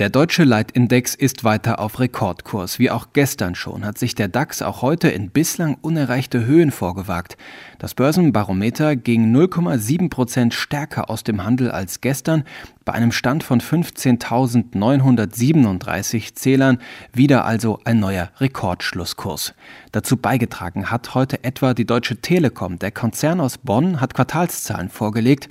Der deutsche Leitindex ist weiter auf Rekordkurs. Wie auch gestern schon hat sich der DAX auch heute in bislang unerreichte Höhen vorgewagt. Das Börsenbarometer ging 0,7 Prozent stärker aus dem Handel als gestern, bei einem Stand von 15.937 Zählern wieder also ein neuer Rekordschlusskurs. Dazu beigetragen hat heute etwa die Deutsche Telekom. Der Konzern aus Bonn hat Quartalszahlen vorgelegt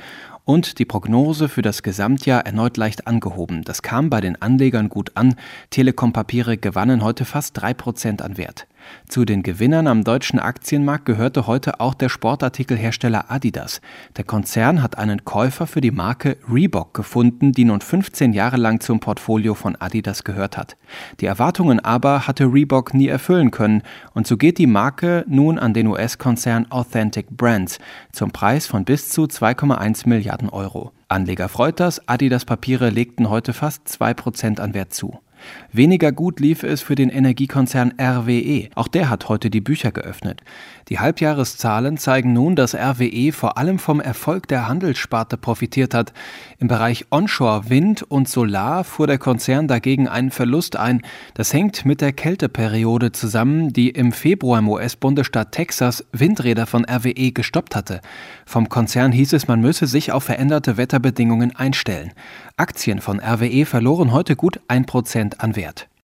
und die Prognose für das Gesamtjahr erneut leicht angehoben. Das kam bei den Anlegern gut an. Telekom-Papiere gewannen heute fast 3% an Wert. Zu den Gewinnern am deutschen Aktienmarkt gehörte heute auch der Sportartikelhersteller Adidas. Der Konzern hat einen Käufer für die Marke Reebok gefunden, die nun 15 Jahre lang zum Portfolio von Adidas gehört hat. Die Erwartungen aber hatte Reebok nie erfüllen können und so geht die Marke nun an den US-Konzern Authentic Brands zum Preis von bis zu 2,1 Milliarden Euro. Anleger freut das, Adidas Papiere legten heute fast 2% an Wert zu. Weniger gut lief es für den Energiekonzern RWE. Auch der hat heute die Bücher geöffnet. Die Halbjahreszahlen zeigen nun, dass RWE vor allem vom Erfolg der Handelssparte profitiert hat. Im Bereich Onshore Wind und Solar fuhr der Konzern dagegen einen Verlust ein. Das hängt mit der Kälteperiode zusammen, die im Februar im US-Bundesstaat Texas Windräder von RWE gestoppt hatte. Vom Konzern hieß es, man müsse sich auf veränderte Wetterbedingungen einstellen. Aktien von RWE verloren heute gut ein An Wert.